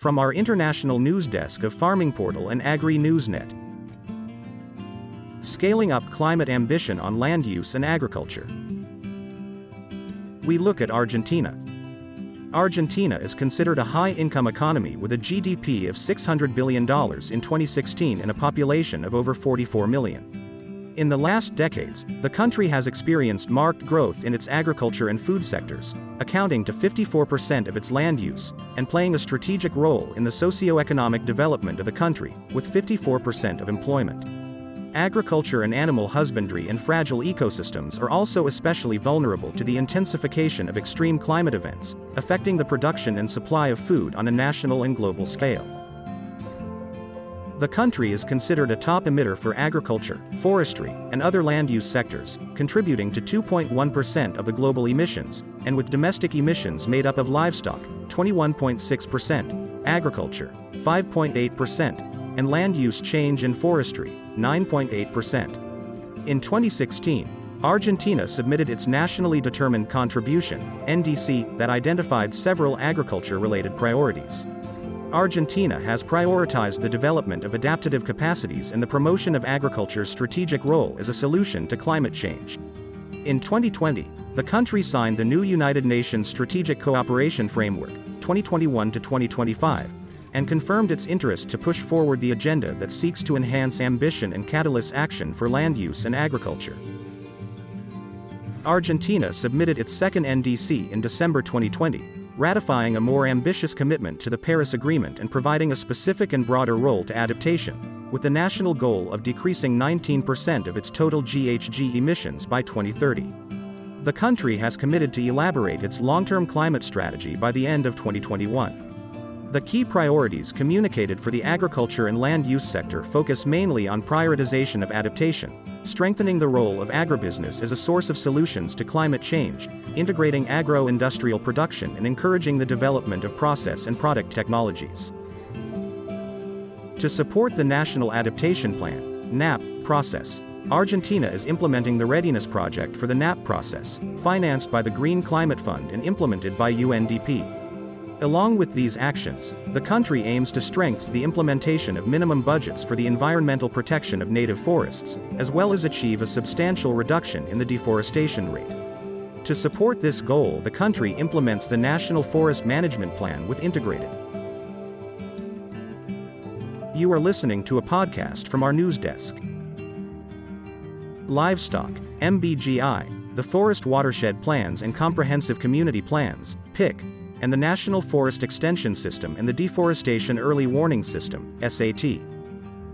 From our international news desk of Farming Portal and Agri Newsnet. Scaling up climate ambition on land use and agriculture. We look at Argentina. Argentina is considered a high income economy with a GDP of $600 billion in 2016 and a population of over 44 million. In the last decades, the country has experienced marked growth in its agriculture and food sectors, accounting to 54% of its land use, and playing a strategic role in the socio-economic development of the country, with 54% of employment. Agriculture and animal husbandry and fragile ecosystems are also especially vulnerable to the intensification of extreme climate events, affecting the production and supply of food on a national and global scale. The country is considered a top emitter for agriculture, forestry, and other land use sectors, contributing to 2.1% of the global emissions, and with domestic emissions made up of livestock, 21.6%, agriculture, 5.8%, and land use change and forestry, 9.8%. In 2016, Argentina submitted its nationally determined contribution, NDC, that identified several agriculture related priorities. Argentina has prioritized the development of adaptive capacities and the promotion of agriculture's strategic role as a solution to climate change. In 2020, the country signed the new United Nations Strategic Cooperation Framework, 2021 to 2025, and confirmed its interest to push forward the agenda that seeks to enhance ambition and catalyst action for land use and agriculture. Argentina submitted its second NDC in December 2020, ratifying a more ambitious commitment to the Paris Agreement and providing a specific and broader role to adaptation, with the national goal of decreasing 19% of its total GHG emissions by 2030. The country has committed to elaborate its long term climate strategy by the end of 2021. The key priorities communicated for the agriculture and land use sector focus mainly on prioritization of adaptation, strengthening the role of agribusiness as a source of solutions to climate change, integrating agro industrial production, and encouraging the development of process and product technologies. To support the National Adaptation Plan NAP, process, Argentina is implementing the Readiness Project for the NAP process, financed by the Green Climate Fund and implemented by UNDP. Along with these actions, the country aims to strengthen the implementation of minimum budgets for the environmental protection of native forests, as well as achieve a substantial reduction in the deforestation rate. To support this goal, the country implements the National Forest Management Plan with integrated. You are listening to a podcast from our news desk. Livestock, MBGI, the Forest Watershed Plans and Comprehensive Community Plans, PIC, and the National Forest Extension System and the Deforestation Early Warning System, SAT.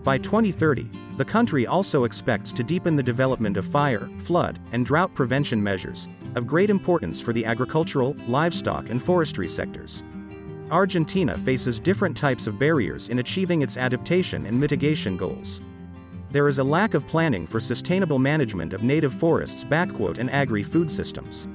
By 2030, the country also expects to deepen the development of fire, flood, and drought prevention measures, of great importance for the agricultural, livestock, and forestry sectors. Argentina faces different types of barriers in achieving its adaptation and mitigation goals. There is a lack of planning for sustainable management of native forests and agri-food systems.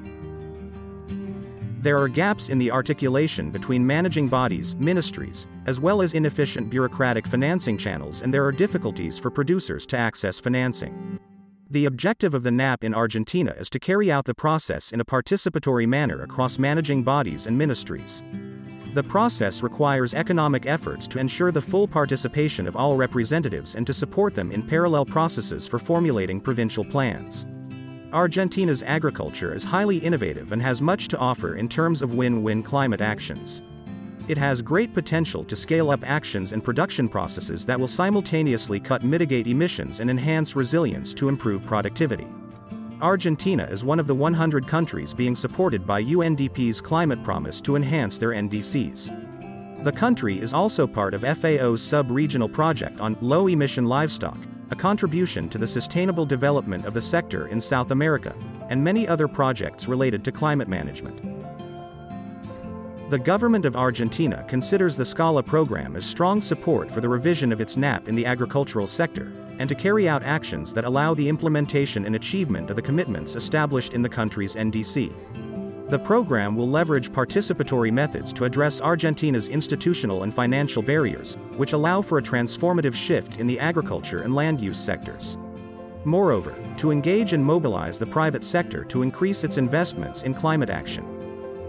There are gaps in the articulation between managing bodies, ministries, as well as inefficient bureaucratic financing channels, and there are difficulties for producers to access financing. The objective of the NAP in Argentina is to carry out the process in a participatory manner across managing bodies and ministries. The process requires economic efforts to ensure the full participation of all representatives and to support them in parallel processes for formulating provincial plans. Argentina's agriculture is highly innovative and has much to offer in terms of win-win climate actions. It has great potential to scale up actions and production processes that will simultaneously cut mitigate emissions and enhance resilience to improve productivity. Argentina is one of the 100 countries being supported by UNDP's climate promise to enhance their NDCs. The country is also part of FAO's sub-regional project on low-emission livestock, a contribution to the sustainable development of the sector in South America, and many other projects related to climate management. The government of Argentina considers the SCALA program as strong support for the revision of its NAP in the agricultural sector, and to carry out actions that allow the implementation and achievement of the commitments established in the country's NDC. The program will leverage participatory methods to address Argentina's institutional and financial barriers, which allow for a transformative shift in the agriculture and land use sectors. Moreover, to engage and mobilize the private sector to increase its investments in climate action.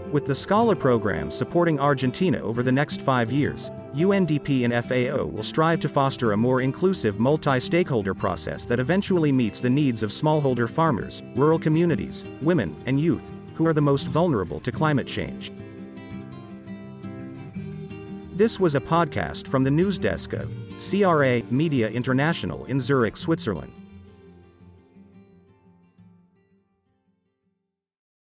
With the SCALA program supporting Argentina over the next five years, UNDP and FAO will strive to foster a more inclusive multi stakeholder process that eventually meets the needs of smallholder farmers, rural communities, women, and youth, who are the most vulnerable to climate change. This was a podcast from the news desk of CRA Media International in Zurich, Switzerland.